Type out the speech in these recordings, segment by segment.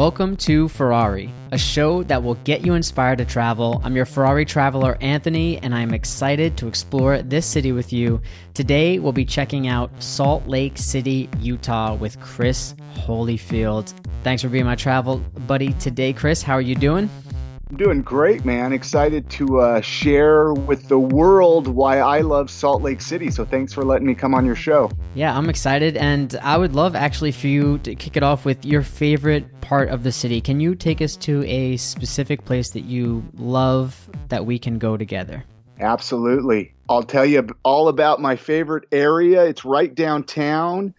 Welcome to Ferrari, a show that will get you inspired to travel. I'm your Ferrari traveler, Anthony, and I'm excited to explore this city with you. Today, we'll be checking out Salt Lake City, Utah with Chris Holyfield. Thanks for being my travel buddy today, Chris. How are you doing? I'm doing great, man. Excited to uh, share with the world why I love Salt Lake City. So thanks for letting me come on your show. Yeah, I'm excited. And I would love actually for you to kick it off with your favorite part of the city. Can you take us to a specific place that you love that we can go together? Absolutely. I'll tell you all about my favorite area. It's right downtown.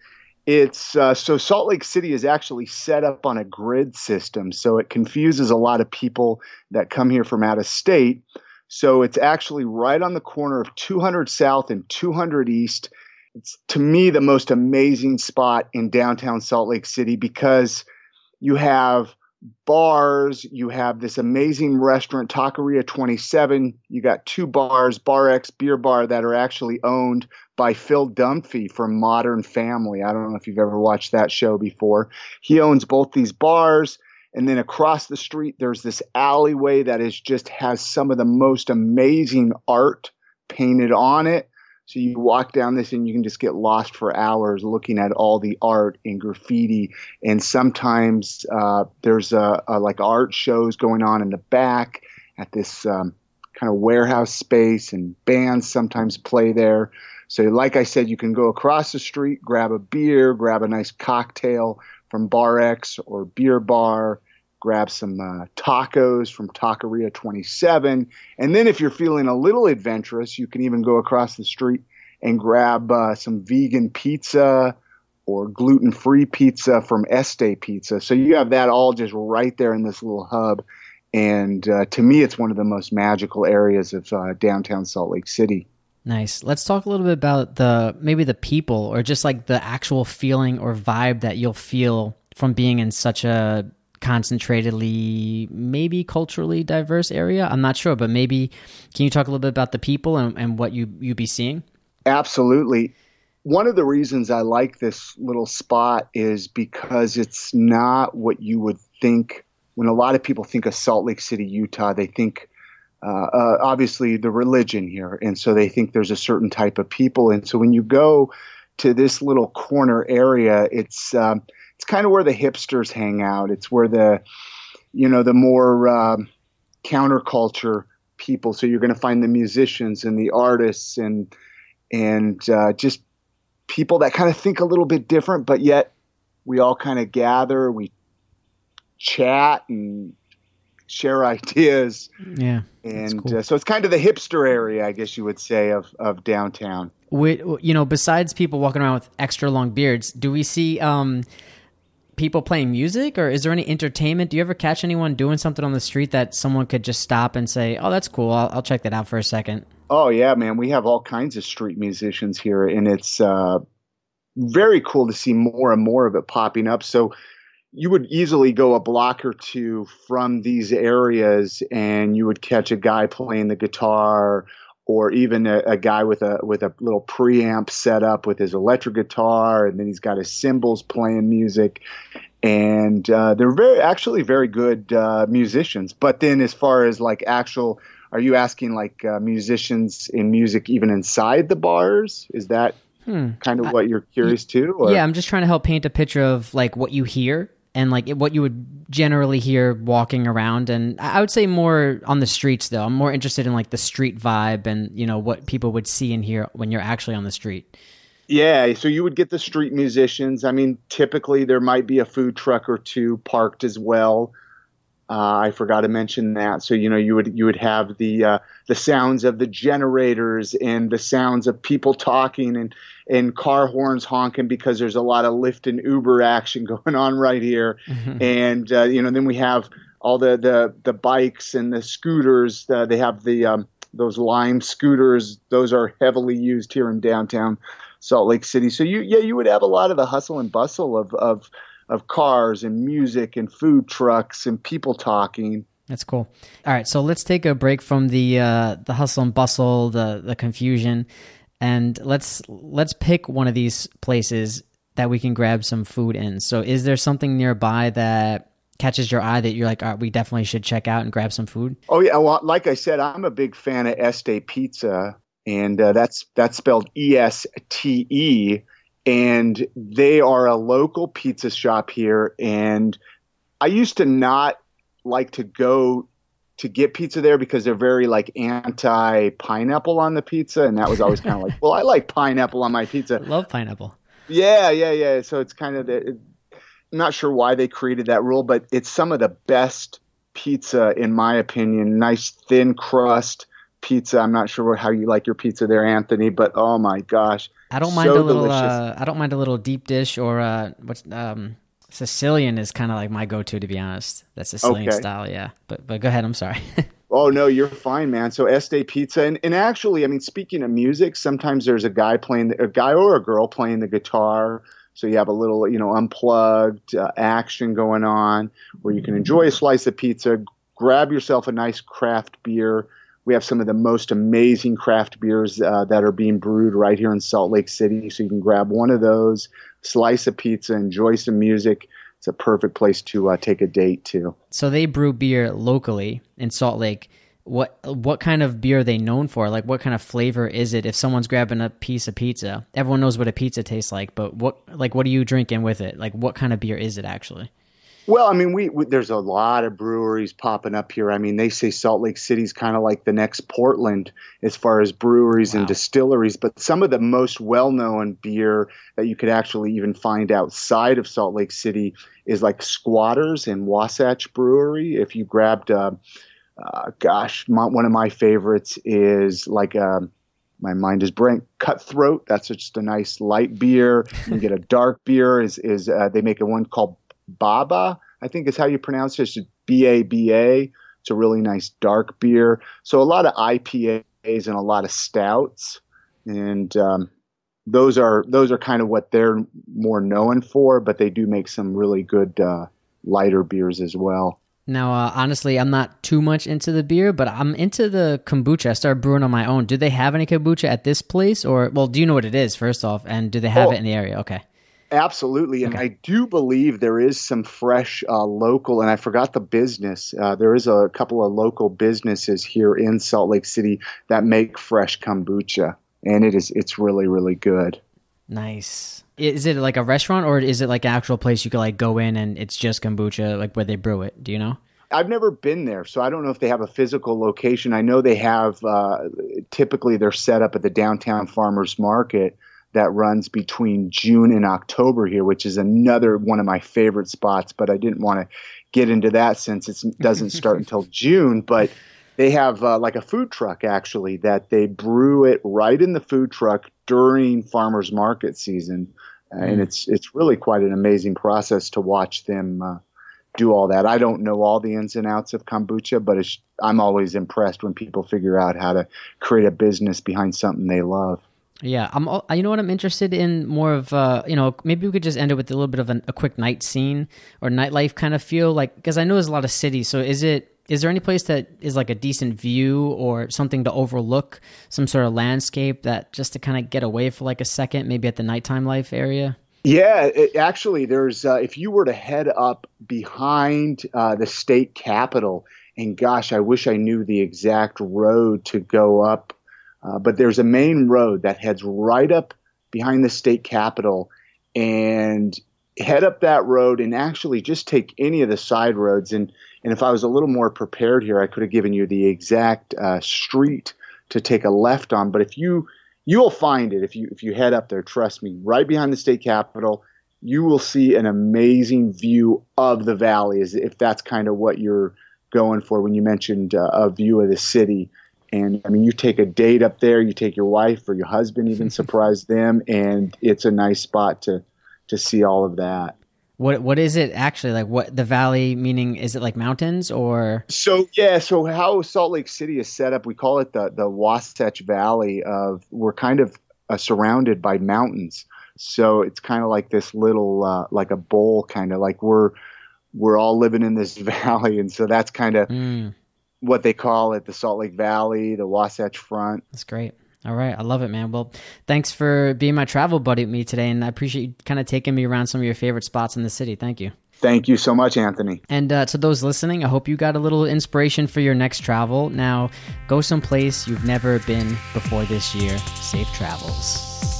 It's uh, so Salt Lake City is actually set up on a grid system, so it confuses a lot of people that come here from out of state. So it's actually right on the corner of 200 South and 200 East. It's to me the most amazing spot in downtown Salt Lake City because you have bars, you have this amazing restaurant, Taqueria 27. You got two bars, Bar X Beer Bar, that are actually owned by Phil Dunphy from Modern Family. I don't know if you've ever watched that show before. He owns both these bars. And then across the street, there's this alleyway that is just has some of the most amazing art painted on it. So you walk down this and you can just get lost for hours looking at all the art and graffiti. And sometimes uh, there's a, a, like art shows going on in the back at this um, kind of warehouse space, and bands sometimes play there. So, like I said, you can go across the street, grab a beer, grab a nice cocktail from Bar X or Beer Bar, grab some uh, tacos from Taqueria 27. And then, if you're feeling a little adventurous, you can even go across the street and grab uh, some vegan pizza or gluten free pizza from Este Pizza. So, you have that all just right there in this little hub. And uh, to me, it's one of the most magical areas of uh, downtown Salt Lake City. Nice. Let's talk a little bit about the maybe the people or just like the actual feeling or vibe that you'll feel from being in such a concentratedly maybe culturally diverse area. I'm not sure, but maybe can you talk a little bit about the people and, and what you you be seeing? Absolutely. One of the reasons I like this little spot is because it's not what you would think when a lot of people think of Salt Lake City, Utah, they think uh, uh, obviously the religion here, and so they think there's a certain type of people, and so when you go to this little corner area, it's um, it's kind of where the hipsters hang out. It's where the you know the more um, counterculture people. So you're going to find the musicians and the artists and and uh, just people that kind of think a little bit different, but yet we all kind of gather, we chat and share ideas. Yeah. And cool. uh, so it's kind of the hipster area, I guess you would say, of, of downtown. We, you know, besides people walking around with extra long beards, do we see um, people playing music or is there any entertainment? Do you ever catch anyone doing something on the street that someone could just stop and say, oh, that's cool. I'll, I'll check that out for a second? Oh, yeah, man. We have all kinds of street musicians here, and it's uh, very cool to see more and more of it popping up. So, you would easily go a block or two from these areas and you would catch a guy playing the guitar or even a, a, guy with a with a little preamp set up with his electric guitar and then he's got his cymbals playing music and uh, they're very actually very good uh, musicians but then as far as like actual are you asking like uh, musicians in music even inside the bars is that hmm. kind of what you're curious to or? yeah i'm just trying to help paint a picture of like what you hear and like what you would generally hear walking around. And i would say more on the streets though. I'm more interested in like the street vibe and you know what people would see and hear when you're actually on the street. Yeah so you would get the street musicians. I mean typically there might be a food truck or two parked as well uh, I forgot to mention that. So you know you would you would have the uh, the sounds of the generators and the sounds of people talking and and car horns honking because there's a lot of Lyft and Uber action going on right here. Mm-hmm. And uh, you know then we have all the the the bikes and the scooters. Uh, they have the um, those Lime scooters. Those are heavily used here in downtown Salt Lake City. So you yeah you would have a lot of the hustle and bustle of of of cars and music and food trucks and people talking. That's cool. All right, so let's take a break from the uh, the hustle and bustle, the the confusion, and let's let's pick one of these places that we can grab some food in. So, is there something nearby that catches your eye that you're like, all right, we definitely should check out and grab some food? Oh yeah, well, like I said, I'm a big fan of Este Pizza, and uh, that's that's spelled E S T E, and they are a local pizza shop here. And I used to not like to go to get pizza there because they're very like anti pineapple on the pizza, and that was always kind of like, well, I like pineapple on my pizza. Love pineapple. Yeah, yeah, yeah. So it's kind of the. I'm not sure why they created that rule, but it's some of the best pizza in my opinion. Nice thin crust pizza. I'm not sure how you like your pizza there, Anthony, but oh my gosh, I don't mind so a little. Uh, I don't mind a little deep dish or uh, what's um, Sicilian is kind of like my go-to to be honest. That's Sicilian okay. style, yeah. But but go ahead. I'm sorry. oh no, you're fine, man. So Este Pizza, and, and actually, I mean, speaking of music, sometimes there's a guy playing the, a guy or a girl playing the guitar. So you have a little, you know, unplugged uh, action going on where you can enjoy a slice of pizza, grab yourself a nice craft beer. We have some of the most amazing craft beers uh, that are being brewed right here in Salt Lake City. So you can grab one of those, slice a pizza, enjoy some music. It's a perfect place to uh, take a date to. So they brew beer locally in Salt Lake. What what kind of beer are they known for? Like what kind of flavor is it? If someone's grabbing a piece of pizza, everyone knows what a pizza tastes like. But what like what are you drinking with it? Like what kind of beer is it actually? Well, I mean, we, we, there's a lot of breweries popping up here. I mean, they say Salt Lake City's kind of like the next Portland as far as breweries wow. and distilleries. But some of the most well-known beer that you could actually even find outside of Salt Lake City is like Squatters and Wasatch Brewery. If you grabbed, uh, uh, gosh, my, one of my favorites is like. Uh, my mind is blank. Cutthroat. That's just a nice light beer. You can get a dark beer. Is is uh, they make a one called Baba, I think is how you pronounce it. It's B A B A. It's a really nice dark beer. So a lot of IPAs and a lot of stouts, and um, those are those are kind of what they're more known for. But they do make some really good uh, lighter beers as well. Now, uh, honestly, I'm not too much into the beer, but I'm into the kombucha. I started brewing on my own. Do they have any kombucha at this place, or well, do you know what it is first off, and do they have oh, it in the area? Okay. Absolutely, and okay. I do believe there is some fresh uh, local, and I forgot the business. Uh, there is a couple of local businesses here in Salt Lake City that make fresh kombucha, and it is it's really really good. Nice. Is it like a restaurant, or is it like an actual place you could like go in and it's just kombucha, like where they brew it? Do you know? I've never been there, so I don't know if they have a physical location. I know they have. Uh, typically, they're set up at the downtown farmers market that runs between June and October here, which is another one of my favorite spots. But I didn't want to get into that since it doesn't start until June. But they have uh, like a food truck actually that they brew it right in the food truck during farmers market season, mm. and it's it's really quite an amazing process to watch them. Uh, do all that. I don't know all the ins and outs of kombucha, but I'm always impressed when people figure out how to create a business behind something they love. Yeah, I'm. You know what? I'm interested in more of. Uh, you know, maybe we could just end it with a little bit of an, a quick night scene or nightlife kind of feel, like because I know there's a lot of cities. So is it? Is there any place that is like a decent view or something to overlook some sort of landscape that just to kind of get away for like a second, maybe at the nighttime life area? Yeah, it, actually, there's uh, if you were to head up behind uh, the state capitol, and gosh, I wish I knew the exact road to go up uh, but there's a main road that heads right up behind the state capitol and head up that road and actually just take any of the side roads. And, and if I was a little more prepared here, I could have given you the exact uh, street to take a left on. But if you, you'll find it if you, if you head up there, trust me, right behind the state capitol, you will see an amazing view of the valley as if that's kind of what you're going for when you mentioned uh, a view of the city. And I mean, you take a date up there, you take your wife or your husband, even surprise them, and it's a nice spot to to see all of that. What what is it actually like? What the valley meaning? Is it like mountains or? So yeah, so how Salt Lake City is set up, we call it the the Wasatch Valley. Of we're kind of uh, surrounded by mountains, so it's kind of like this little uh, like a bowl, kind of like we're we're all living in this valley, and so that's kind of. Mm what they call it the Salt Lake Valley, the Wasatch Front. That's great. All right, I love it, man. Well, thanks for being my travel buddy with me today, and I appreciate you kind of taking me around some of your favorite spots in the city. Thank you. Thank you so much, Anthony. And uh, to those listening, I hope you got a little inspiration for your next travel. Now, go someplace you've never been before this year. Safe travels.